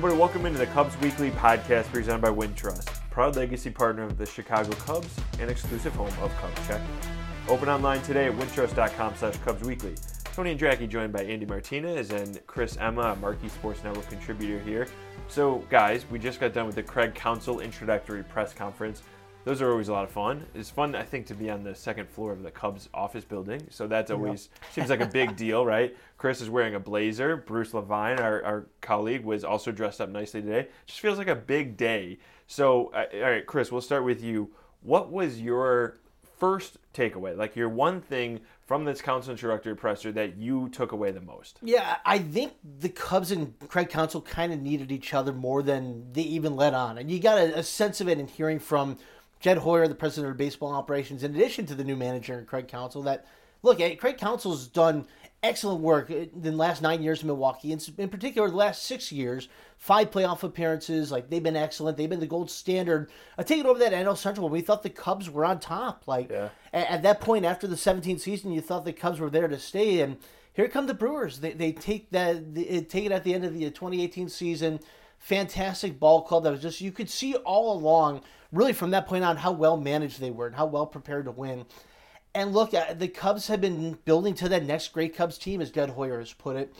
everybody. Welcome into the Cubs Weekly podcast presented by Wintrust, proud legacy partner of the Chicago Cubs and exclusive home of Cubs Check. Open online today at wintrust.com slash Cubs Weekly. Tony Andracki joined by Andy Martinez and Chris Emma, a Marquee Sports Network contributor here. So, guys, we just got done with the Craig Counsell introductory press conference. Those are always a lot of fun. It's fun, I think, to be on the second floor of the Cubs office building. So that's always seems like a big deal, right? Chris is wearing a blazer. Bruce Levine, our, our colleague, was also dressed up nicely today. Just feels like a big day. So, uh, all right, Chris, we'll start with you. What was your first takeaway? Like your one thing from this Counsell introductory presser that you took away the most? Yeah, I think the Cubs and Craig Counsell kind of needed each other more than they even let on. And you got a, a sense of it in hearing from Jed Hoyer, the president of baseball operations, in addition to the new manager, and Craig Counsell, that look, eh, Craig Counsell's done excellent work in the last nine years in Milwaukee, and in particular the last six years, five playoff appearances. Like they've been excellent. They've been the gold standard. Uh, taking over that NL Central we thought the Cubs were on top. Like Yeah. at, at that point after the 17th season, you thought the Cubs were there to stay, and here come the Brewers. They, they take that they take it at the end of the 2018 season. Fantastic ball club that was just you could see all along, really from that point on, how well managed they were and how well prepared to win. And look, uh, the Cubs have been building to that next great Cubs team, as Jed Hoyer has put it.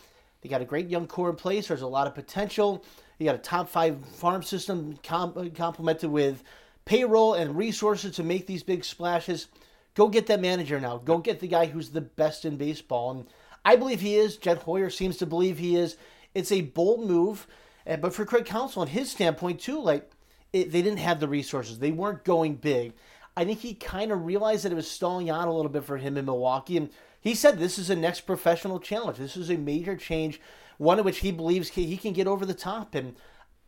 They got a great young core in place. There's a lot of potential. You got a top five farm system com- complemented with payroll and resources to make these big splashes. Go get that manager now. Go get the guy who's the best in baseball. And I believe he is. Jed Hoyer seems to believe he is. It's a bold move. Uh, But for Craig Counsell, on his standpoint, too, like it, they didn't have the resources. They weren't going big. I think he kind of realized that it was stalling out a little bit for him in Milwaukee. And he said this is a next professional challenge. This is a major change, one in which he believes he can get over the top. And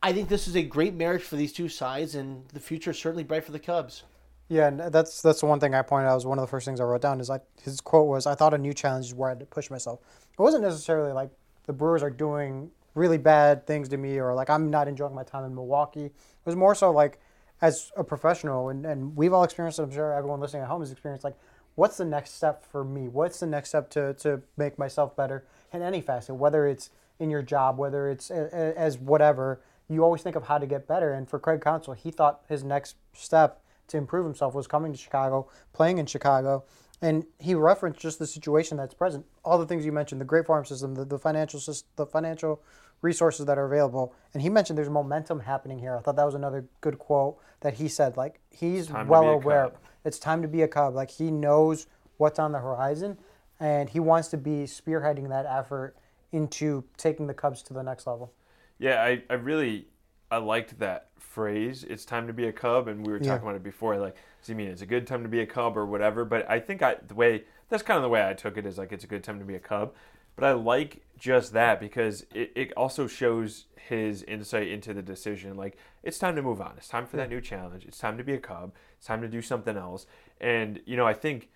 I think this is a great marriage for these two sides, and the future is certainly bright for the Cubs. Yeah, and that's that's the one thing I pointed out. Was one of the first things I wrote down is like his quote was, "I thought a new challenge is where I had to push myself." It wasn't necessarily like the Brewers are doing really bad things to me or like I'm not enjoying my time in Milwaukee. It was more so like as a professional, and, and we've all experienced. I'm sure everyone listening at home has experienced like, what's the next step for me? What's the next step to to make myself better in any facet, whether it's in your job, whether it's a, a- as whatever. You always think of how to get better, and for Craig Counsell, he thought his next step to improve himself was coming to Chicago, playing in Chicago, and he referenced just the situation that's present. All the things you mentioned, the great farm system, the, the financial system, the financial resources that are available, and he mentioned there's momentum happening here. I thought that was another good quote that he said. Like he's well aware. Cub. It's time to be a Cub. Like he knows what's on the horizon, and he wants to be spearheading that effort into taking the Cubs to the next level. Yeah, I, I really I liked that phrase. It's time to be a Cub, and we were talking Yeah. about it before. Like, does he mean it's a good time to be a Cub or whatever? But I think I the way that's kind of the way I took it is like it's a good time to be a Cub. But I like just that because it, it also shows his insight into the decision. Like, it's time to move on. It's time for that new challenge. It's time to be a Cub. It's time to do something else. And you know, I think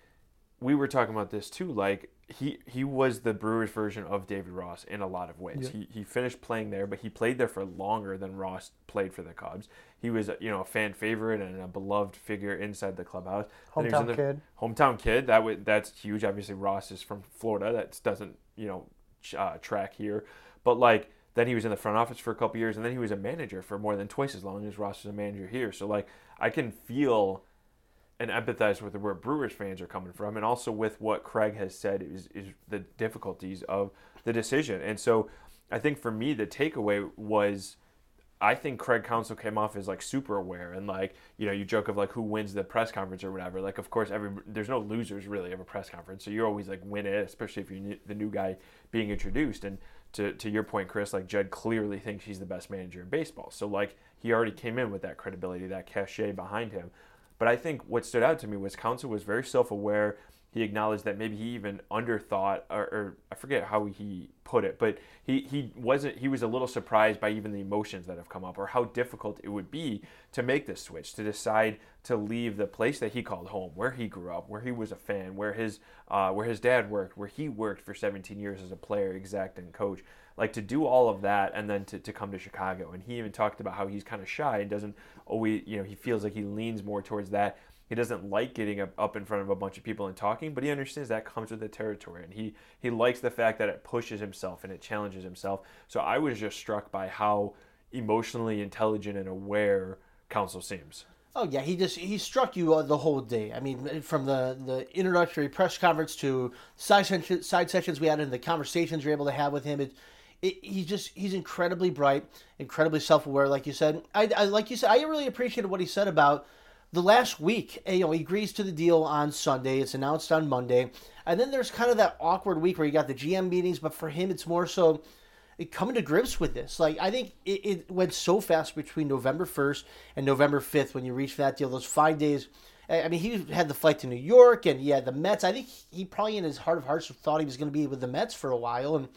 we were talking about this too. Like he he was the Brewers version of David Ross in a lot of ways. He he finished playing there, but he played there for longer than Ross played for the Cubs. He was you know a fan favorite and a beloved figure inside the clubhouse. Then he was Hometown the- kid. Hometown kid. That was that's huge. Obviously Ross is from Florida. That doesn't you know uh, track here, but like. Then he was in the front office for a couple years, and then he was a manager for more than twice as long as Ross was a manager here. So, like, I can feel and empathize with where Brewers fans are coming from, and also with what Craig has said is, is the difficulties of the decision. And so, I think for me, the takeaway was, I think Craig Counsell came off as like super aware, and like you know, you joke of like who wins the press conference or whatever. Like, of course, every there's no losers really of a press conference, so you're always like win it, especially if you're the new guy being introduced. And to to your point, Chris, like Jed clearly thinks he's the best manager in baseball, so like he already came in with that credibility, that cachet behind him. But I think what stood out to me was Counsell was very self aware. He acknowledged that maybe he even underthought, or, or I forget how he put it, but he, he wasn't. He was a little surprised by even the emotions that have come up, or how difficult it would be to make this switch, to decide to leave the place that he called home, where he grew up, where he was a fan, where his uh, where his dad worked, where he worked for 17 years as a player, exec, and coach. Like to do all of that and then to, to come to Chicago. And he even talked about how he's kind of shy and doesn't always, you know, he feels like he leans more towards that. He doesn't like getting up, in front of a bunch of people and talking, but he understands that comes with the territory. And he, he likes the fact that it pushes himself and it challenges himself. So I was just struck by how emotionally intelligent and aware Counsell seems. Oh yeah, he just he struck you uh, the whole day. I mean, from the the introductory press conference to side session, side sessions we had and the conversations you're able to have with him. It, it he's just he's incredibly bright, incredibly self aware. Like you said, I, I like you said, I really appreciated what he said about the last week. Eh, you know, he agrees to the deal on Sunday. It's announced on Monday, and then there's kind of that awkward week where you got the GM meetings. But for him, it's more so eh, coming to grips with this. Like I think it, it went so fast between November first and November fifth when you reached that deal. Those five days. Eh, I mean, he had the flight to New York, and yeah, the Mets. I think he probably in his heart of hearts thought he was going to be with the Mets for a while, and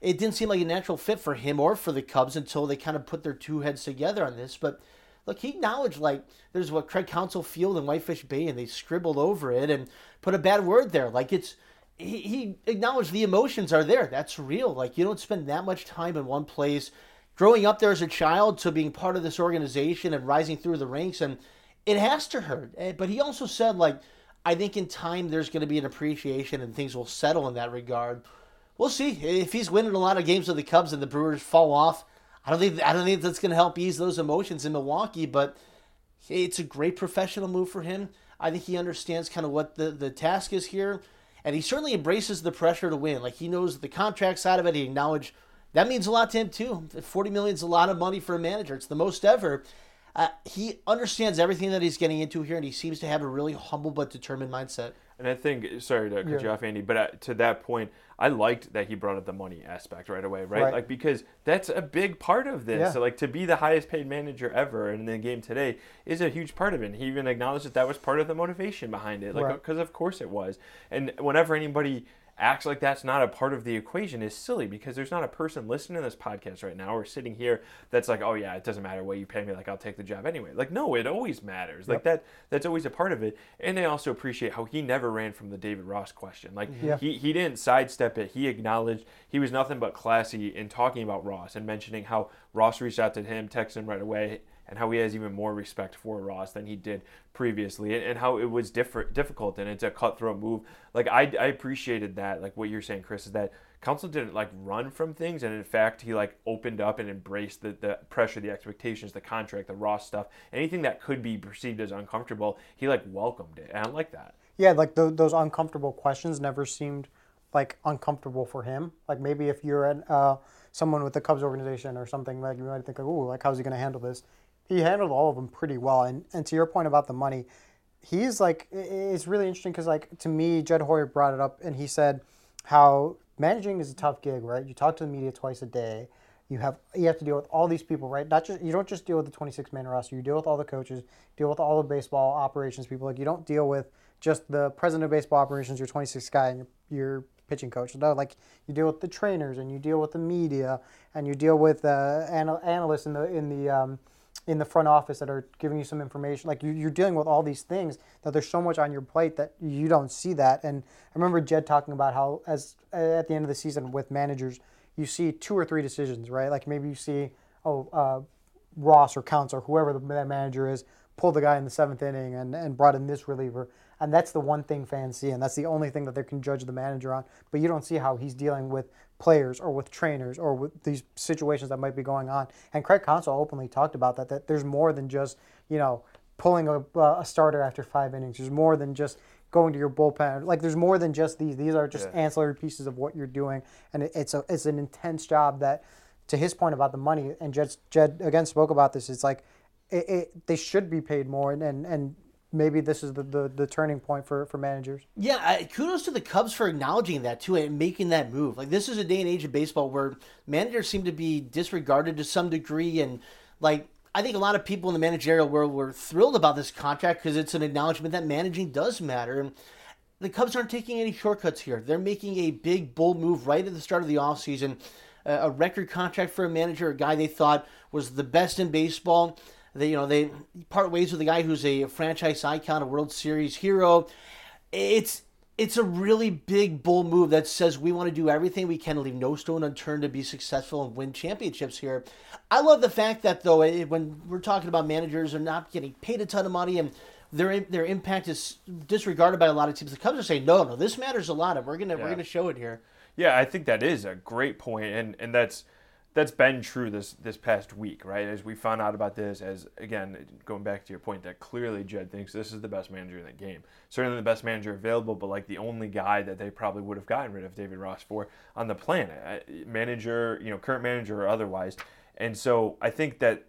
it didn't seem like a natural fit for him or for the Cubs until they kind of put their two heads together on this. But look, he acknowledged like there's what Craig Counsell Field in Whitefish Bay, and they scribbled over it and put a bad word there. Like it's he, he acknowledged the emotions are there. That's real. Like you don't spend that much time in one place. Growing up there as a child to being part of this organization and rising through the ranks, and it has to hurt. Eh, but he also said, like, I think in time there's going to be an appreciation and things will settle in that regard. We'll see if he's winning a lot of games with the Cubs and the Brewers fall off. I don't think I don't think that's going to help ease those emotions in Milwaukee, but hey, it's a great professional move for him. I think he understands kind of what the, the task is here and he certainly embraces the pressure to win. Like he knows the contract side of it. He acknowledged that means a lot to him too. Forty million is a lot of money for a manager. It's the most ever. Uh, he understands everything that he's getting into here, and he seems to have a really humble but determined mindset. And I think, sorry to cut yeah. you off, Andy, but uh, to that point, I liked that he brought up the money aspect right away, right? right. Like because that's a big part of this. Yeah. So like to be the highest paid manager ever in the game today is a huge part of it. he even acknowledged that that was part of the motivation behind it, like because right. of course it was. And whenever anybody acts like that's not a part of the equation is silly because there's not a person listening to this podcast right now or sitting here that's like, oh yeah, it doesn't matter what you pay me, like I'll take the job anyway. Like no, it always matters. Yep. Like that that's always a part of it. And I also appreciate how he never ran from the David Ross question. Like yeah. he, he didn't sidestep it. He acknowledged he was nothing but classy in talking about Ross and mentioning how Ross reached out to him, texted him right away and how he has even more respect for Ross than he did previously, and, and how it was different, difficult, and it's a cutthroat move. Like I, I appreciated that. Like what you're saying, Chris, is that Counsell didn't like run from things, and in fact, he like opened up and embraced the, the pressure, the expectations, the contract, the Ross stuff, anything that could be perceived as uncomfortable. He like welcomed it, and I like that. Yeah, like the, those uncomfortable questions never seemed like uncomfortable for him. Like maybe if you're an, uh, someone with the Cubs organization or something, like you might think like, oh, like how's he going to handle this? He handled all of them pretty well. And and to your point about the money, he's like it's really interesting because like to me, Jed Hoyer brought it up and he said how managing is a tough gig, right? You talk to the media twice a day. You have you have to deal with all these people, right? Not just you don't just deal with the 26 man roster. You deal with all the coaches, deal with all the baseball operations people. Like you don't deal with just the president of baseball operations, your 26 guy, and your, your pitching coach. No, like you deal with the trainers and you deal with the media and you deal with uh, anal- analysts in the in the um, in the front office that are giving you some information. Like you, are dealing with all these things that there's so much on your plate that you don't see that. And I remember Jed talking about how as at the end of the season with managers, you see two or three decisions, right? Like maybe you see oh uh, Ross or Counsell or whoever the, that manager is pulled the guy in the seventh inning and, and brought in this reliever. And that's the one thing fans see, and that's the only thing that they can judge the manager on. But you don't see how he's dealing with players or with trainers or with these situations that might be going on. And Craig Counsell openly talked about that, that there's more than just, you know, pulling a, uh, a starter after five innings. There's more than just going to your bullpen. Like there's more than just these. These are just yeah. ancillary pieces of what you're doing. And it, it's a, it's an intense job that, to his point about the money, and Jed, Jed again spoke about this, it's like, it, it, they should be paid more and, and, and maybe this is the, the, the, turning point for, for managers. Yeah, I, kudos to the Cubs for acknowledging that too and making that move. Like this is a day and age of baseball where managers seem to be disregarded to some degree, and like I think a lot of people in the managerial world were thrilled about this contract because it's an acknowledgement that managing does matter. And the Cubs aren't taking any shortcuts here. They're making a big bold move right at the start of the offseason. a record contract for a manager, a guy they thought was the best in baseball they, you know, they part ways with a guy who's a franchise icon, a World Series hero. It's it's a really big bull move that says we want to do everything we can to leave no stone unturned to be successful and win championships here. I love the fact that though when we're talking about managers are not getting paid a ton of money and their their impact is disregarded by a lot of teams. The Cubs are saying no, no, this matters a lot, and we're gonna yeah. we're gonna show it here. Yeah, I think that is a great point, and and that's that's been true this this past week, right? As we found out about this, as again going back to your point, that clearly Jed thinks this is the best manager in the game. Certainly the best manager available, but like the only guy that they probably would have gotten rid of David Ross for on the planet, uh, manager, you know, current manager or otherwise. And so I think that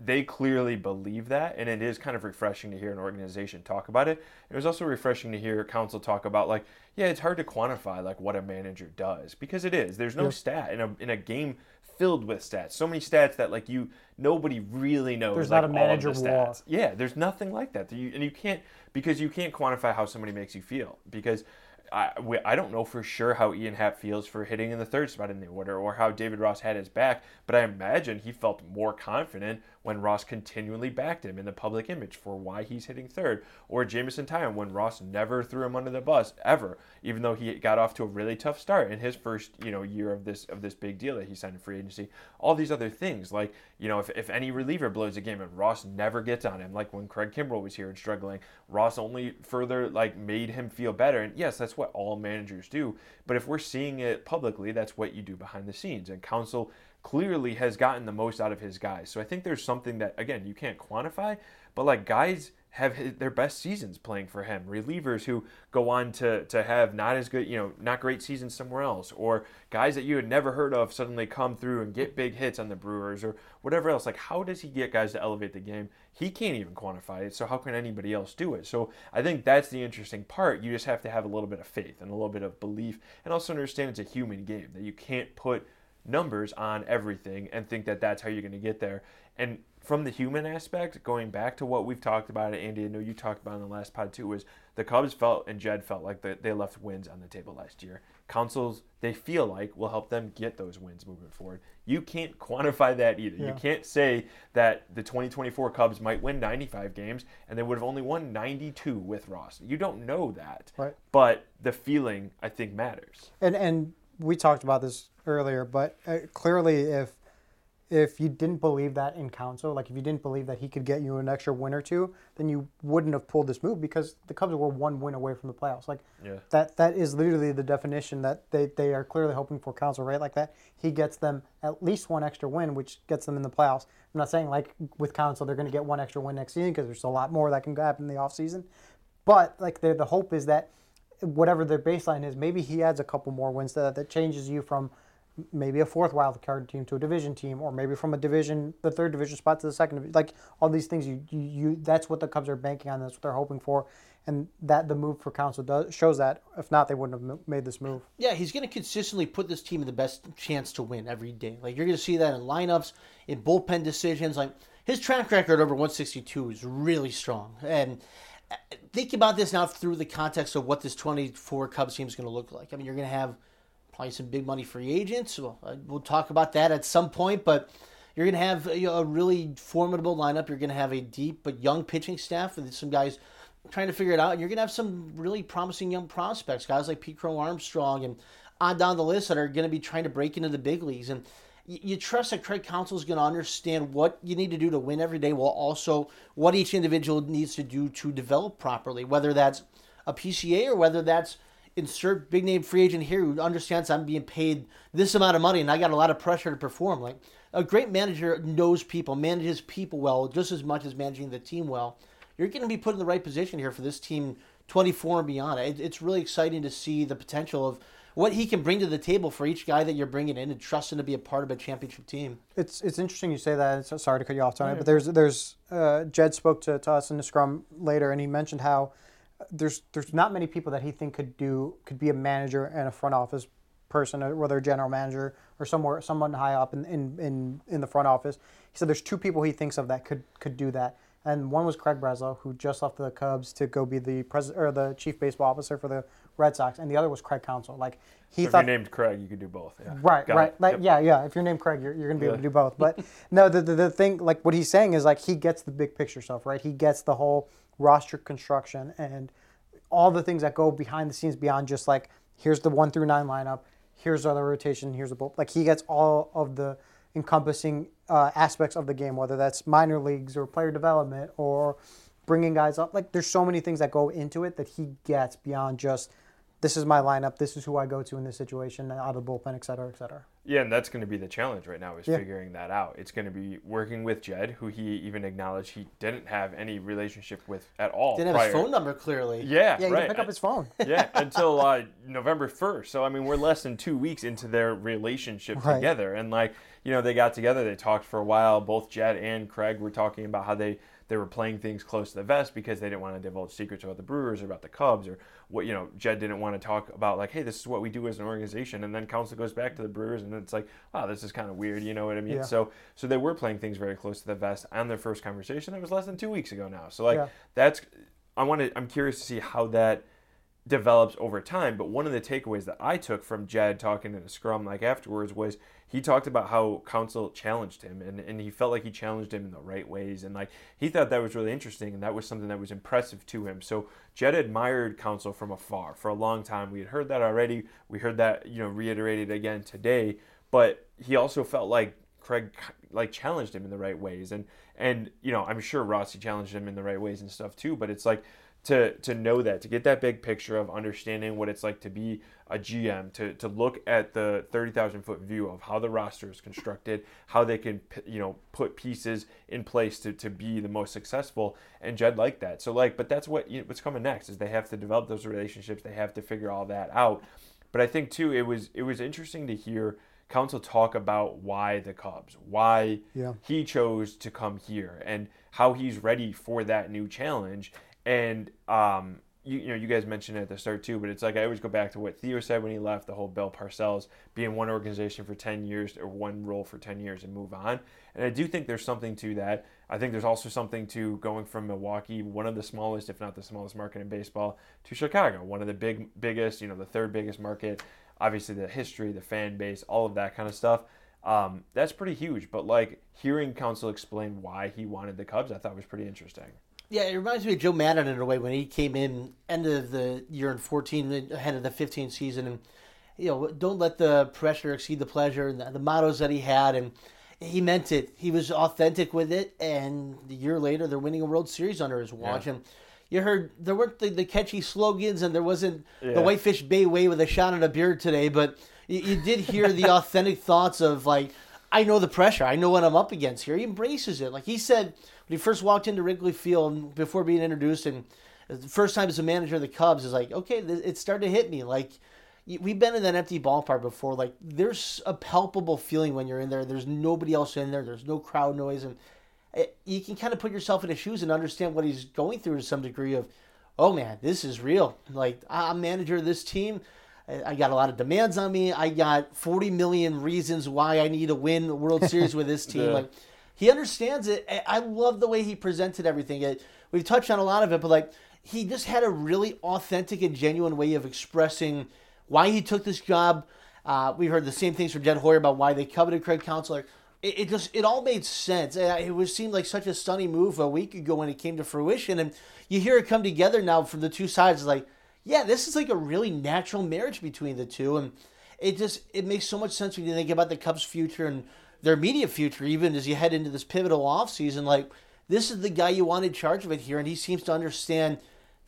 they clearly believe that, and it is kind of refreshing to hear an organization talk about it. It was also refreshing to hear Counsell talk about like, yeah, it's hard to quantify like what a manager does because it is. There's no yeah. stat in a in a game filled with stats. So many stats that like you nobody really knows. There's like, not a manager wall. Yeah, there's nothing like that. You, and you can't because you can't quantify how somebody makes you feel because I, we, I don't know for sure how Ian Happ feels for hitting in the third spot in the order or how David Ross had his back, but I imagine he felt more confident when Ross continually backed him in the public image for why he's hitting third, or Jameson Taillon when Ross never threw him under the bus ever, even though he got off to a really tough start in his first you know year of this of this big deal that he signed in free agency. All these other things, like you know, if, if any reliever blows a game and Ross never gets on him, like when Craig Kimbrel was here and struggling, Ross only further like made him feel better. And yes, that's what all managers do. But if we're seeing it publicly, that's what you do behind the scenes. And Counsell clearly has gotten the most out of his guys. So I think there's something that again you can't quantify, but like guys have their best seasons playing for him. Relievers who go on to to have not as good, you know, not great seasons somewhere else, or guys that you had never heard of suddenly come through and get big hits on the Brewers or whatever else. Like how does he get guys to elevate the game? He can't even quantify it. So how can anybody else do it? So I think that's the interesting part. You just have to have a little bit of faith and a little bit of belief, and also understand it's a human game that you can't put numbers on everything and think that that's how you're going to get there. And from the human aspect, going back to what we've talked about, Andy, I know you talked about in the last pod too, was the Cubs felt and Jed felt like they left wins on the table last year. Counsell's, they feel like, will help them get those wins moving forward. You can't quantify that either. Yeah. You can't say that the 2024 Cubs might win 95 games and they would have only won 92 with Ross. You don't know that. Right. But the feeling, I think, matters. And and we talked about this earlier, but uh, clearly, if if you didn't believe that in Counsell, like if you didn't believe that he could get you an extra win or two, then you wouldn't have pulled this move because the Cubs were one win away from the playoffs. Like yeah. that that is literally the definition that they, they are clearly hoping for Counsell, right? Like that he gets them at least one extra win, which gets them in the playoffs. I'm not saying like with Counsell they're going to get one extra win next season because there's a lot more that can happen in the offseason. But like the the hope is that whatever their baseline is, maybe he adds a couple more wins that that changes you from maybe a fourth wild card team to a division team, or maybe from a division, the third division spot to the second. Like all these things, you, you, you that's what the Cubs are banking on. That's what they're hoping for, and that the move for Counsell does shows that. If not, they wouldn't have made this move. Yeah, he's going to consistently put this team in the best chance to win every day. Like you're going to see that in lineups, in bullpen decisions. Like his track record over 162 is really strong, and think about this now through the context of what this 24 Cubs team is going to look like. I mean, you're going to have probably some big money free agents. We'll, uh, we'll talk about that at some point, but you're going to have a, a, really formidable lineup. You're going to have a deep but young pitching staff with some guys trying to figure it out. And you're going to have some really promising young prospects, guys like Pete Crow Armstrong and on down the list that are going to be trying to break into the big leagues. And you, trust that Craig Counsell is going to understand what you need to do to win every day, while also what each individual needs to do to develop properly, whether that's a PCA or whether that's insert big name free agent here who understands I'm being paid this amount of money and I got a lot of pressure to perform. Like a great manager knows people, manages people well just as much as managing the team well. You're going to be put in the right position here for this team 24 and beyond. it's really exciting to see the potential of what he can bring to the table for each guy that you're bringing in and trusting to be a part of a championship team. It's it's interesting you say that. So sorry to cut you off, Tony, but there's there's uh, Jed spoke to, to us in the scrum later, and he mentioned how there's there's not many people that he think could do could be a manager and a front office person, whether a general manager or somewhere someone high up in, in, in, in the front office. He said there's two people he thinks of that could could do that. And one was Craig Breslow, who just left the Cubs to go be the president or the chief baseball officer for the Red Sox, and the other was Craig Counsell. Like he so thought, if you're named Craig, you could do both. Yeah. Right, Got right. Like, yep. Yeah, yeah. If you're named Craig, you're, you're going to be yeah. able to do both. But no, the, the the thing like what he's saying is like he gets the big picture stuff, right? He gets the whole roster construction and all the things that go behind the scenes beyond just like here's the one through nine lineup, here's the other rotation, here's the bull. Like he gets all of the encompassing uh, aspects of the game, whether that's minor leagues or player development or bringing guys up. Like there's so many things that go into it that he gets beyond just this is my lineup, this is who I go to in this situation, out of the bullpen, et cetera, et cetera. Yeah, and that's going to be the challenge right now is Yeah. figuring that out. It's going to be working with Jed, who he even acknowledged he didn't have any relationship with at all. Didn't have his phone number clearly. Yeah, Yeah, right. didn't pick up his phone. yeah, until uh, November 1st. So, I mean, we're less than two weeks into their relationship Right. together. And, like, you know, they got together, they talked for a while. Both Jed and Craig were talking about how they, they were playing things close to the vest because they didn't want to divulge secrets about the Brewers or about the Cubs or what, you know, Jed didn't want to talk about, like, hey, this is what we do as an organization. And then Counsell goes back to the Brewers and it's like, wow, this is kind of weird. You know what I mean? Yeah. So, so they were playing things very close to the vest on their first conversation. That was less than two weeks ago now. So, like, Yeah. that's, I want to, I'm curious to see how that develops over time. But one of the takeaways that I took from Jed talking in a scrum like afterwards was he talked about how Counsell challenged him and, and he felt like he challenged him in the right ways and like he thought that was really interesting and that was something that was impressive to him. So Jed admired Counsell from afar for a long time. We had heard that already. We heard that, you know, reiterated again today. But he also felt like Craig like challenged him in the right ways and and you know I'm sure Rossi challenged him in the right ways and stuff too but it's like to to know that to get that big picture of understanding what it's like to be a GM to to look at the 30,000 foot view of how the roster is constructed how they can you know put pieces in place to, to be the most successful and Jed liked that so like but that's what you know, what's coming next is they have to develop those relationships they have to figure all that out but I think too it was it was interesting to hear Counsell talk about why the Cubs why Yeah. he chose to come here and how he's ready for that new challenge. And um, you, you know, you guys mentioned it at the start too, but it's like I always go back to what Theo said when he left the whole Bill Parcells being one organization for ten years or one role for ten years and move on. And I do think there's something to that. I think there's also something to going from Milwaukee, one of the smallest, if not the smallest market in baseball, to Chicago, one of the big, biggest, you know, the third biggest market. Obviously, the history, the fan base, all of that kind of stuff. Um, that's pretty huge. But like hearing Counsell explain why he wanted the Cubs, I thought was pretty interesting. Yeah, it reminds me of Joe Maddon in a way when he came in end of the year in 14, ahead of the 15 season, and you know, don't let the pressure exceed the pleasure, and the, the mottos that he had, and he meant it. He was authentic with it, and a year later, they're winning a World Series under his watch. Yeah. And you heard there weren't the, the catchy slogans, and there wasn't Yeah. the Whitefish Bay way with a shot and a beard today, but you, you did hear the authentic thoughts of like, I know the pressure. I know what I'm up against here. He embraces it. Like he said when he first walked into Wrigley Field before being introduced, and the first time as a manager of the Cubs is like, okay, it started to hit me. Like we've been in that empty ballpark before. Like there's a palpable feeling when you're in there. There's nobody else in there. There's no crowd noise, and it, you can kind of put yourself in his shoes and understand what he's going through to some degree. Of, oh man, this is real. Like I'm manager of this team. I I got a lot of demands on me. I got 40 million reasons why I need to win the World Series with this team. Yeah. Like he understands it. I- love the way he presented everything. It, we've touched on a lot of it, but like he just had a really authentic and genuine way of expressing why he took this job. Uh, we heard the same things from Jed Hoyer about why they coveted Craig Counsell. It, it just it all made sense. It was seemed like such a stunning move a week ago when it came to fruition, and you hear it come together now from the two sides. It's like, yeah, this is like a really natural marriage between the two, and it just it makes so much sense when you think about the Cubs' future and their immediate future, even as you head into this pivotal offseason. Like, this is the guy you want in charge of it here, and he seems to understand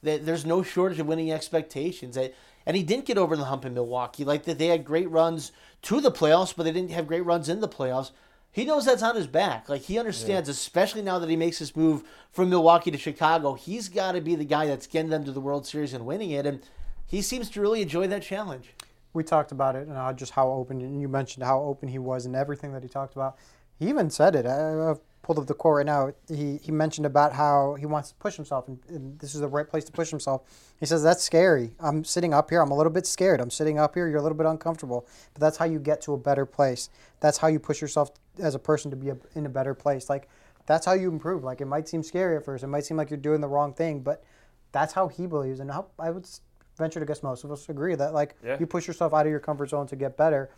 that there's no shortage of winning expectations. That- And he didn't get over the hump in Milwaukee. Like that, they had great runs to the playoffs, but they didn't have great runs in the playoffs. He knows that's on his back. Like he understands, especially now that he makes this move from Milwaukee to Chicago. He's got to be the guy that's getting them to the World Series and winning it. And he seems to really enjoy that challenge. We talked about it and just how open and you mentioned how open he was and everything that he talked about. He even said it. I, I've pulled up the quote right now. He he mentioned about how he wants to push himself and, and this is the right place to push himself. He says that's scary. I'm sitting up here. I'm a little bit scared. I'm sitting up here. You're a little bit uncomfortable, but that's how you get to a better place. That's how you push yourself as a person to be a, in a better place. Like that's how you improve. Like it might seem scary at first. It might seem like you're doing the wrong thing, but that's how he believes and how I would venture to guess most of us agree that like Yeah. you push yourself out of your comfort zone to get better.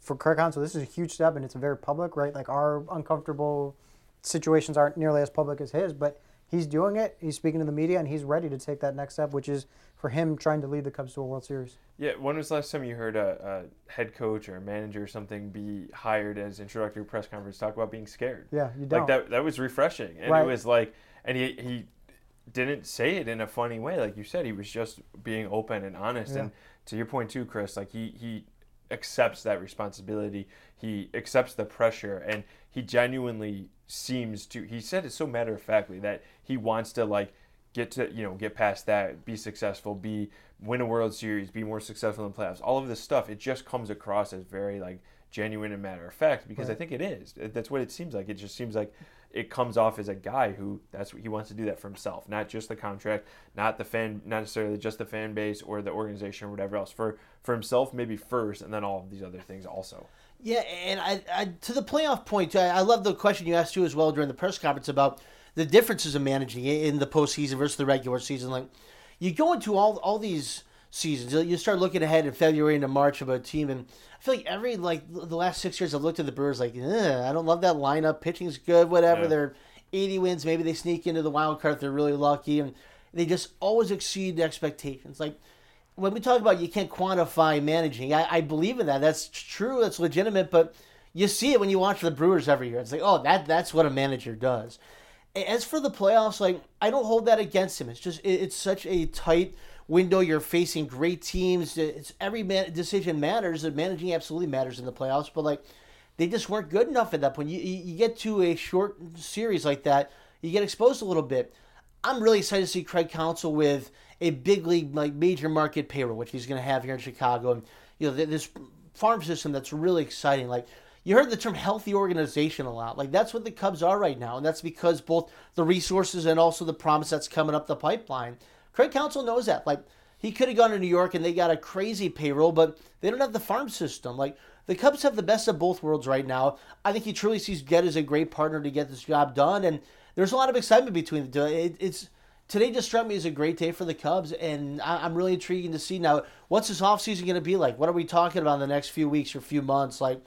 For Craig Counsell, this is a huge step and it's very public, right? Like our uncomfortable situations aren't nearly as public as his, but he's doing it. He's speaking to the media and he's ready to take that next step, which is for him trying to lead the Cubs to a World Series. Yeah, when was the last time you heard a, a head coach or a manager or something be hired as introductory press conference talk about being scared? Yeah, you don't. Like that that was refreshing. And Right. it was like and he he didn't say it in a funny way like you said he was just being open and honest Yeah. and to your point too Chris like he he accepts that responsibility. He accepts the pressure, and he genuinely seems to. He said it so matter of factly that he wants to like get to you know get past that, be successful, be win a World Series, be more successful in playoffs. All of this stuff, it just comes across as very like genuine and matter of fact because right. I think it is. That's what it seems like. It just seems like it comes off as a guy who that's what he wants to do that for himself, not just the contract, not the fan, not necessarily just the fan base or the organization or whatever else. For for himself, maybe first, and then all of these other things also. Yeah, and I, I to the playoff point, I, I love the question you asked too as well during the press conference about the differences of managing in the postseason versus the regular season. Like you go into all all these seasons, you start looking ahead in February into March of a team, and I feel like every like the last six years I've looked at the Brewers like, I don't love that lineup. Pitching's good, whatever. Yeah. They're 80 wins. Maybe they sneak into the wild card if they're really lucky, and they just always exceed the expectations. Like when we talk about you can't quantify managing, I, I believe in that. That's true. That's legitimate, but you see it when you watch the Brewers every year. It's like, oh, that that's what a manager does. As for the playoffs, like I don't hold that against him. It's just it, it's such a tight window. You're facing great teams. It's every man, decision matters. And managing absolutely matters in the playoffs. But like, they just weren't good enough at that point. You you get to a short series like that, you get exposed a little bit. I'm really excited to see Craig Counsell with a big league like major market payroll, which he's going to have here in Chicago, and you know this farm system that's really exciting. Like you heard the term healthy organization a lot. Like that's what the Cubs are right now, and that's because both the resources and also the promise that's coming up the pipeline. Craig Counsell knows that. Like he could have gone to New York and they got a crazy payroll, but they don't have the farm system. Like the Cubs have the best of both worlds right now. I think he truly sees Jed as a great partner to get this job done, and there's a lot of excitement between the two. It, it's today just struck me as a great day for the Cubs, and I, am really intrigued to see now what's this offseason going to be like. What are we talking about in the next few weeks or few months? Like,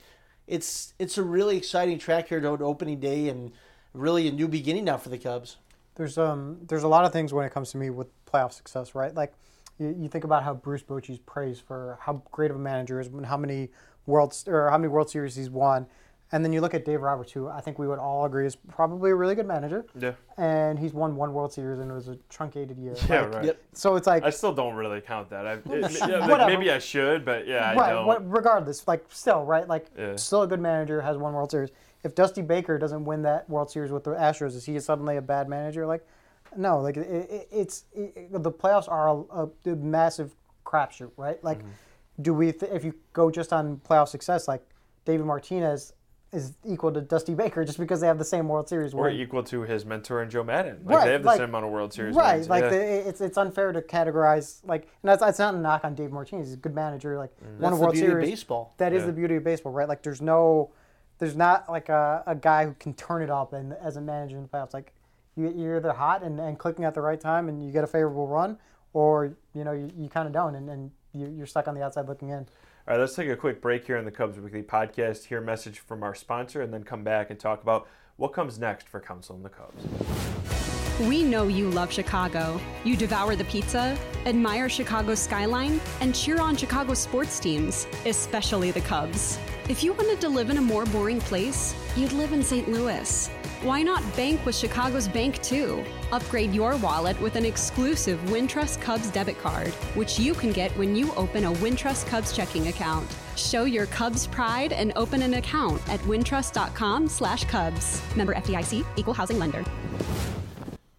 it's it's a really exciting track here to opening day, and really a new beginning now for the Cubs. There's um there's a lot of things when it comes to me with playoff success, right? Like you, you think about how Bruce Bochy's praised for how great of a manager is, and how many worlds or how many World Series he's won. And then you look at Dave Roberts, who I think we would all agree is probably a really good manager. Yeah. And he's won one World Series and it was a truncated year. Yeah, like, right. Yep. So it's like I still don't really count that. I, it, yeah, like maybe I should, but yeah, I don't. What, regardless, like still, right? Like yeah. still a good manager has one World Series. If Dusty Baker doesn't win that World Series with the Astros, is he suddenly a bad manager? Like, no. Like it, it, it's the playoffs are a, a, massive crapshoot, right? Like, mm-hmm. do we th- if you go just on playoff success, like David Martinez is equal to Dusty Baker just because they have the same World Series or win. equal to his mentor and Joe Maddon. Like right, they have the like, same amount of World Series right. wins. Like yeah. the, it's it's unfair to categorize like and that's it's not a knock on Dave Martinez. He's a good manager. Like mm. one World Series. baseball. That is yeah. the beauty of baseball, right? Like there's no, there's not like a, a guy who can turn it up and as a manager in the playoffs. Like you, you're either hot and, and clicking at the right time and you get a favorable run, or you know you, you kind of don't and, and you, you're stuck on the outside looking in. All right, let's take a quick break here on the Cubs Weekly podcast, hear a message from our sponsor, and then come back and talk about what comes next for Counsell and the Cubs. We know you love Chicago. You devour the pizza, admire Chicago's skyline, and cheer on Chicago sports teams, especially the Cubs. If you wanted to live in a more boring place, you'd live in St. Louis. Why not bank with Chicago's Bank too? Upgrade your wallet with an exclusive Wintrust Cubs debit card, which you can get when you open a Wintrust Cubs checking account. Show your Cubs pride and open an account at wintrust.com/cubs. Member FDIC, equal housing lender.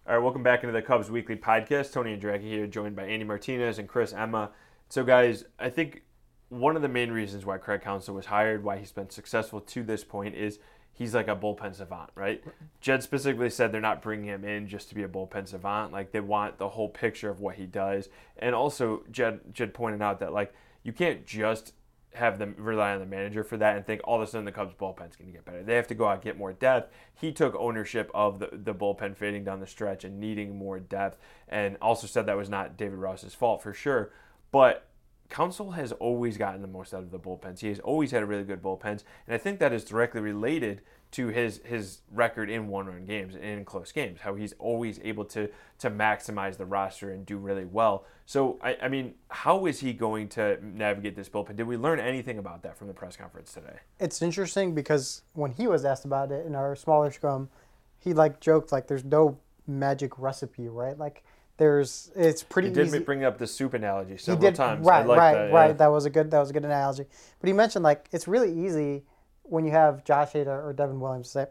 All right, welcome back into the Cubs Weekly podcast. Tony Andracki here, joined by Andy Martinez and Chris Emma. So, guys, I think one of the main reasons why Craig Counsell was hired, why he's been successful to this point, is he's like a bullpen savant, right? Jed specifically said they're not bringing him in just to be a bullpen savant. Like they want the whole picture of what he does. And also, Jed Jed pointed out that like you can't just have them rely on the manager for that and think all of a sudden the Cubs bullpen's going to get better. They have to go out and get more depth. He took ownership of the, the bullpen fading down the stretch and needing more depth, and also said that was not David Ross's fault for sure. But Counsell has always gotten the most out of the bullpens. He has always had a really good bullpens, and I think that is directly related to his his record in one-run games and in close games. How he's always able to to maximize the roster and do really well. So I, I mean, how is he going to navigate this bullpen? Did we learn anything about that from the press conference today? It's interesting because when he was asked about it in our smaller scrum, he like joked like, "There's no magic recipe, right?" Like there's it's pretty He did easy. bring up the soup analogy several did times. right, I like right, that, yeah. right. That was a good that was a good analogy. But he mentioned like it's really easy when you have Josh Hader or Devin Williams to say,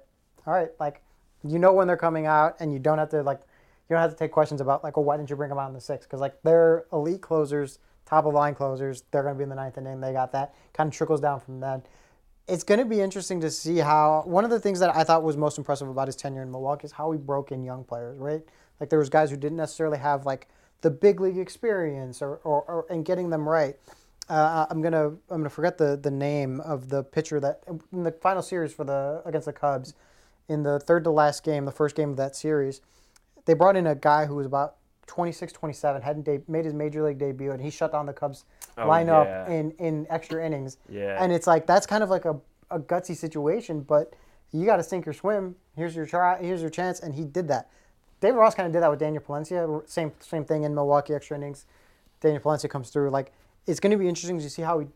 all right, like you know when they're coming out, and you don't have to like you don't have to take questions about like, well, why didn't you bring them out in the sixth? Because like they're elite closers, top of line closers. They're going to be in the ninth inning. They got that kind of trickles down from that. It's going to be interesting to see how one of the things that I thought was most impressive about his tenure in Milwaukee is how he broke in young players, right? Like there was guys who didn't necessarily have like the big league experience or, or, or and getting them right. Uh, I'm gonna I'm gonna forget the, the name of the pitcher that in the final series for the against the Cubs, in the third to last game, the first game of that series, they brought in a guy who was about 26, 27, hadn't de- made his major league debut, and he shut down the Cubs Oh, lineup yeah. in in extra innings. Yeah. And it's like that's kind of like a, a gutsy situation, but you got to sink or swim. Here's your try. Here's your chance, and he did that. David Ross kind of did that with Daniel Palencia. Same same thing in Milwaukee extra innings. Daniel Palencia comes through. Like it's going to be interesting to see how he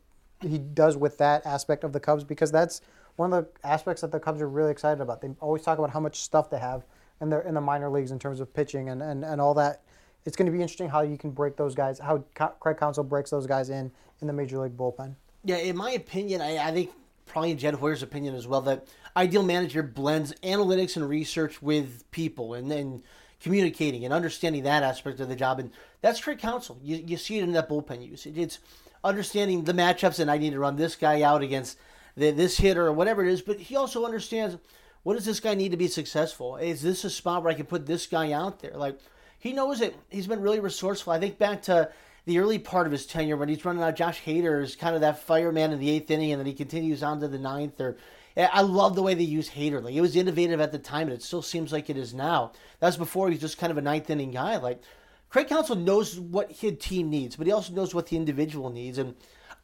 he does with that aspect of the Cubs because that's one of the aspects that the Cubs are really excited about. They always talk about how much stuff they have in their in the minor leagues in terms of pitching and, and, and all that. It's going to be interesting how you can break those guys, how Craig Counsell breaks those guys in in the major league bullpen. Yeah, in my opinion, I, I think probably in Jed Hoyer's opinion as well, that ideal manager blends analytics and research with people and then communicating and understanding that aspect of the job. And that's Craig Counsell. You, you see it in that bullpen usage. It's understanding the matchups and I need to run this guy out against the, this hitter or whatever it is. But he also understands what does this guy need to be successful? Is this a spot where I can put this guy out there? Like he knows it. He's been really resourceful. I think back to the early part of his tenure when he's running out Josh Hader is kind of that fireman in the eighth inning, and then he continues on to the ninth. Or eh, I love the way they use Hader. Like it was innovative at the time, and it still seems like it is now. That's before he's just kind of a ninth inning guy. Like Craig Counsell knows what his team needs, but he also knows what the individual needs, and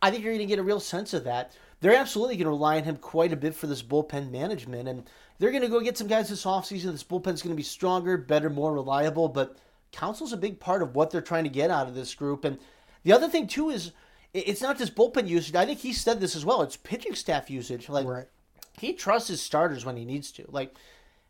I think you're going to get a real sense of that. They're absolutely going to rely on him quite a bit for this bullpen management, and they're going to go get some guys this offseason. This bullpen's going to be stronger, better, more reliable, but Counsell's a big part of what they're trying to get out of this group. And the other thing too is it's not just bullpen usage. I think he said this as well. It's pitching staff usage. Like Right. he trusts his starters when he needs to. Like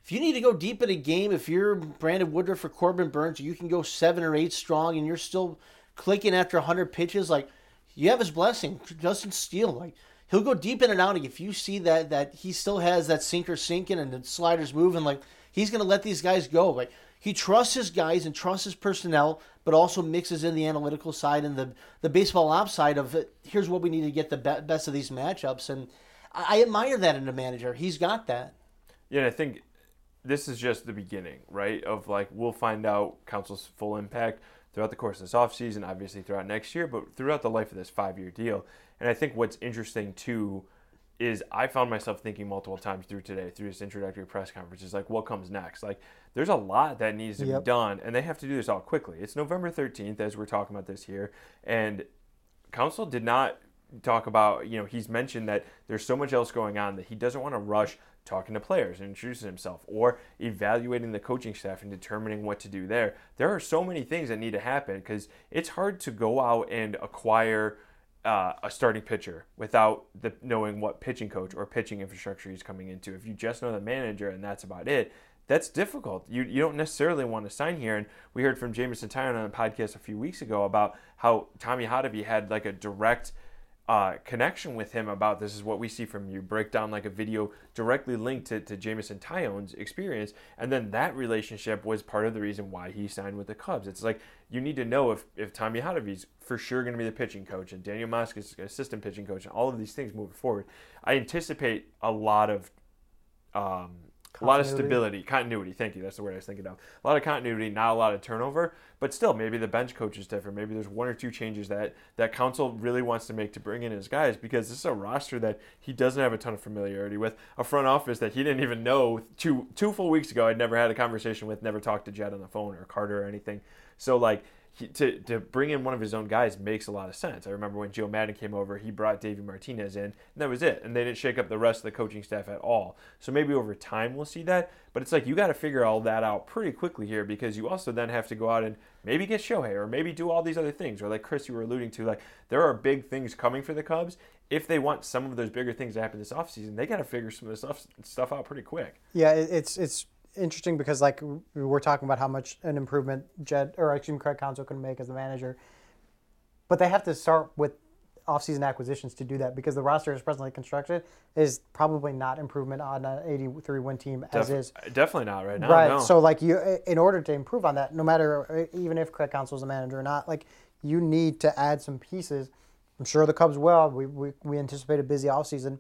if you need to go deep in a game, if you're Brandon Woodruff or Corbin Burnes, you can go seven or eight strong, and you're still clicking after 100 pitches. Like you have his blessing. Justin Steele, like he'll go deep in and out. If you see that that he still has that sinker sinking and the sliders moving, like he's gonna let these guys go. Like he trusts his guys and trusts his personnel, but also mixes in the analytical side and the the baseball ops side of. Here's what we need to get the be- best of these matchups, and I, I admire that in a manager. He's got that. Yeah, and I think this is just the beginning, right? Of like we'll find out Counsell's full impact throughout the course of this offseason, obviously throughout next year, but throughout the life of this five year deal. And I think what's interesting too is I found myself thinking multiple times through today, through this introductory press conference, is like what comes next? Like there's a lot that needs to Yep. be done, and they have to do this all quickly. It's November 13th as we're talking about this here, and Counsell did not talk about, you know, he's mentioned that there's so much else going on that he doesn't want to rush talking to players and introducing himself or evaluating the coaching staff and determining what to do there. There are so many things that need to happen because it's hard to go out and acquire uh, a starting pitcher without the, knowing what pitching coach or pitching infrastructure he's coming into. If you just know the manager and that's about it, that's difficult. You, you don't necessarily want to sign here. And we heard from Jameson Taillon on a podcast a few weeks ago about how Tommy Hotovy had like a direct uh, connection with him about this is what we see from you. Break down like a video directly linked to, to Jameson Taillon's experience. And then that relationship was part of the reason why he signed with the Cubs. It's like you need to know if, if Tommy Hotovy's for sure going to be the pitching coach and Daniel Moskos assistant pitching coach and all of these things moving forward. I anticipate a lot of um, a lot of stability, continuity. Thank you. That's the word I was thinking of. A lot of continuity, not a lot of turnover, but still, maybe the bench coach is different. Maybe there's one or two changes that that Counsell really wants to make to bring in his guys because this is a roster that he doesn't have a ton of familiarity with, a front office that he didn't even know two two full weeks ago. I'd never had a conversation with, never talked to Jed on the phone or Carter or anything. So like. He, to, to bring in one of his own guys makes a lot of sense. I remember when Joe Maddon came over, he brought Davey Martinez in, and that was it. And they didn't shake up the rest of the coaching staff at all. So maybe over time we'll see that. But it's like you got to figure all that out pretty quickly here because you also then have to go out and maybe get Shohei or maybe do all these other things. Or like Chris, you were alluding to, like there are big things coming for the Cubs. If they want some of those bigger things to happen this offseason, they got to figure some of this stuff, stuff out pretty quick. Yeah, it's it's interesting because like we we're talking about how much an improvement Jed or excuse me, Craig Counsell can make as the manager, but they have to start with offseason acquisitions to do that because the roster is presently constructed is probably not improvement on an 83 win team as Def- is. definitely not right now. Right. no. So like you, in order to improve on that, no matter uh, even if Craig Counsell is a manager or not, like you need to add some pieces. I'm sure the Cubs will. We we, we anticipate a busy offseason,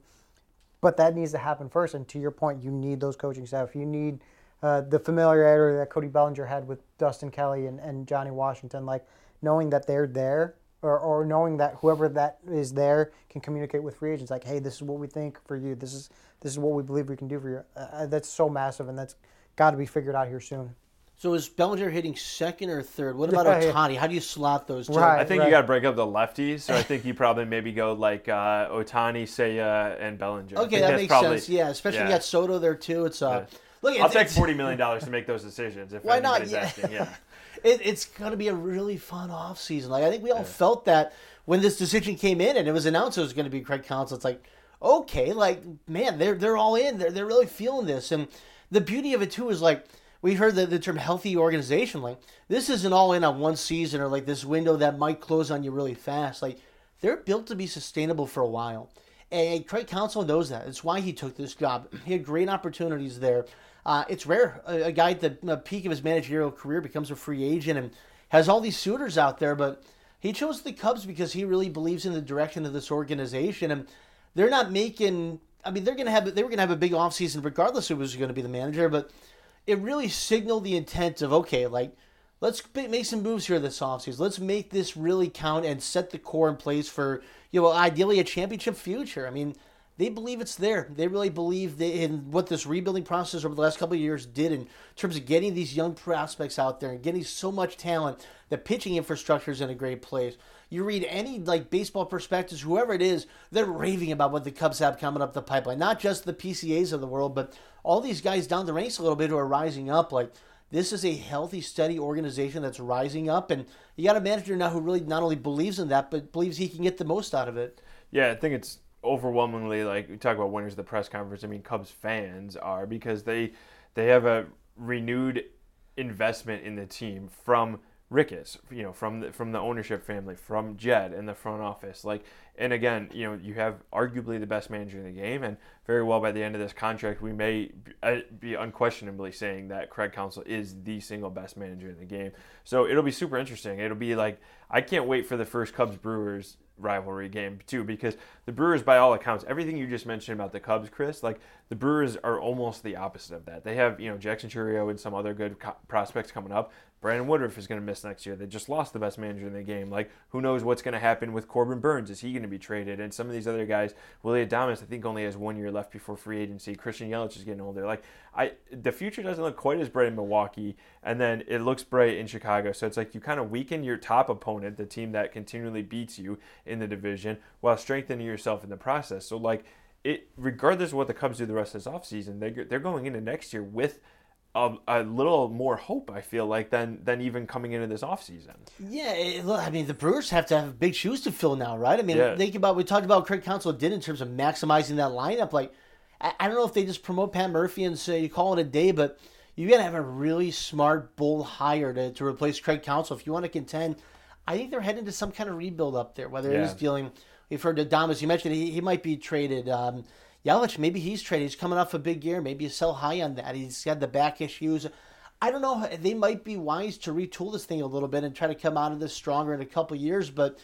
but that needs to happen first. And to your point, you need those coaching staff. You need uh, the familiarity that Cody Bellinger had with Dustin Kelly and, and Johnny Washington, like knowing that they're there. Or, or knowing that whoever that is there can communicate with free agents, like, hey, this is what we think for you. This is this is what we believe we can do for you. Uh, that's so massive, and that's got to be figured out here soon. So is Bellinger hitting second or third? What about Yeah, yeah. Ohtani? How do you slot those two? Right. I think you got to break up the lefties. So I think you probably maybe go like uh, Ohtani, Seiya, and Bellinger. Okay, that makes probably- sense. Yeah, especially yeah. you got Soto there too. It's uh, look, I'll take forty million dollars to make those decisions. If Why not? Yeah. asking, yeah. it, it's going to be a really fun off season. Like I think we all felt that when this decision came in and it was announced it was going to be Craig Counsell. It's like, okay, like man, they're they're all in. They're they're really feeling this. And the beauty of it too is like we heard the, the term healthy organization. Like this isn't all in on one season or like this window that might close on you really fast. Like they're built to be sustainable for a while. And Craig Counsell knows that. It's why he took this job. He had great opportunities there. Uh, it's rare a, a guy at the, peak of his managerial career becomes a free agent and has all these suitors out there, but he chose the Cubs because he really believes in the direction of this organization, and they're not making. I mean, they're gonna have they were gonna have a big offseason regardless of who was going to be the manager, but it really signaled the intent of okay, like let's make some moves here this offseason. Let's make this really count and set the core in place for you know ideally a championship future. I mean, they believe it's there. They really believe in what this rebuilding process over the last couple of years did in terms of getting these young prospects out there and getting so much talent. The pitching infrastructure is in a great place. You read any like Baseball Prospectus, whoever it is, they're raving about what the Cubs have coming up the pipeline. Not just the PCAs of the world, but all these guys down the ranks a little bit who are rising up. Like this is a healthy, steady organization that's rising up, and you got a manager now who really not only believes in that, but believes he can get the most out of it. Yeah, I think it's overwhelmingly like we talk about winners of the press conference. I mean, Cubs fans are because they they have a renewed investment in the team from Ricketts, you know, from the, from the ownership family, from Jed in the front office. Like, and again, you know, you have arguably the best manager in the game, and very well by the end of this contract, we may be- uh, unquestionably saying that Craig Counsell is the single best manager in the game. So it'll be super interesting. It'll be like I can't wait for the first Cubs Brewers rivalry game too because the Brewers by all accounts everything you just mentioned about the Cubs Chris like the Brewers are almost the opposite of that they have you know Jackson Chourio and some other good co- prospects coming up Brandon Woodruff is going to miss next year. They just lost the best manager in the game. Like who knows what's going to happen with Corbin Burnes is he going to be traded? And some of these other guys Willie Adames I think only has one year left before free agency. Christian Yelich is getting older. Like I the future doesn't look quite as bright in Milwaukee and then it looks bright in Chicago. So it's like you kind of weaken your top opponent the team that continually beats you in the division while strengthening yourself in the process. So like it, regardless of what the Cubs do the rest of this offseason, they they're going into next year with a, a little more hope. I feel like than than even coming into this offseason. Yeah, it, look, I mean, the Brewers have to have big shoes to fill now, right? I mean, Yeah. think about we talked about Craig Counsell did in terms of maximizing that lineup. Like, I, I don't know if they just promote Pat Murphy and say you call it a day, but you got to have a really smart, bull hire to, to replace Craig Counsell if you want to contend. I think they're heading to some kind of rebuild up there, whether it is dealing. We've heard Adames. You mentioned he, he might be traded. Um, Yelich, maybe he's traded. He's coming off a big year. Maybe you sell high on that. He's got the back issues. I don't know. They might be wise to retool this thing a little bit and try to come out of this stronger in a couple years. But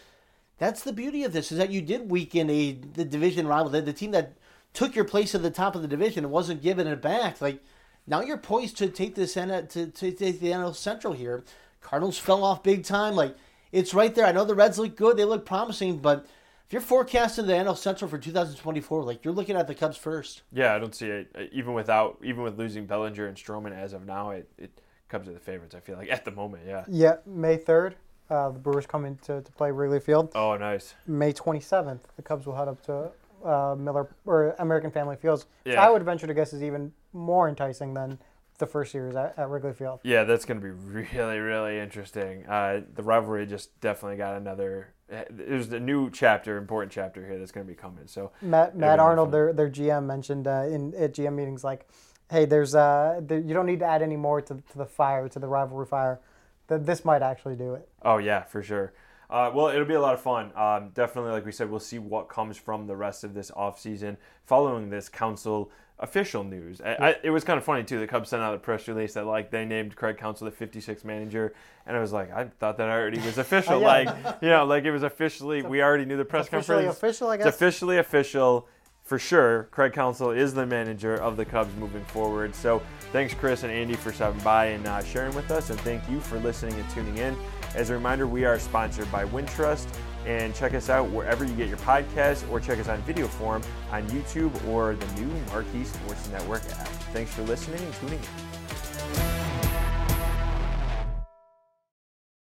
that's the beauty of this is that you did weaken a the division rival, the, the team that took your place at the top of the division and wasn't giving it back. Like now you're poised to take this to, to take the NL Central here. Cardinals fell off big time. Like it's right there. I know the Reds look good; they look promising, but if you're forecasting the NL Central for 2024, like you're looking at the Cubs first. Yeah, I don't see it uh, even without even with losing Bellinger and Stroman as of now. It it Cubs are the favorites. I feel like at the moment. Yeah. Yeah, May 3rd, uh, the Brewers come in to, to play Wrigley Field. Oh, nice. May 27th, the Cubs will head up to uh, Miller or American Family Fields. which Yeah. I would venture to guess is even more enticing than the first series at, at Wrigley Field. Yeah, that's going to be really, really interesting. Uh, the rivalry just definitely got another. There's a new chapter, important chapter here that's going to be coming. So Matt, Matt Arnold, their their GM mentioned uh, in at GM meetings like hey, there's uh, there, you don't need to add any more to, to the fire, to the rivalry fire. That this might actually do it. Oh yeah, for sure. Uh, well, it'll be a lot of fun. Um, definitely, like we said, we'll see what comes from the rest of this offseason following this Counsell official news. I, I, it was kind of funny too. The Cubs sent out a press release that like they named Craig Counsell the 56th manager, and I was like, I thought that already was official. Yeah. Like you know, like it was officially. We already knew the press conference. Officially conference. official, I It's guess. officially official. For sure, Craig Counsell is the manager of the Cubs moving forward. So, thanks, Chris and Andy, for stopping by and uh, sharing with us. And thank you for listening and tuning in. As a reminder, we are sponsored by Wintrust. And check us out wherever you get your podcasts or check us on video form on YouTube or the new Marquee Sports Network app. Thanks for listening and tuning in.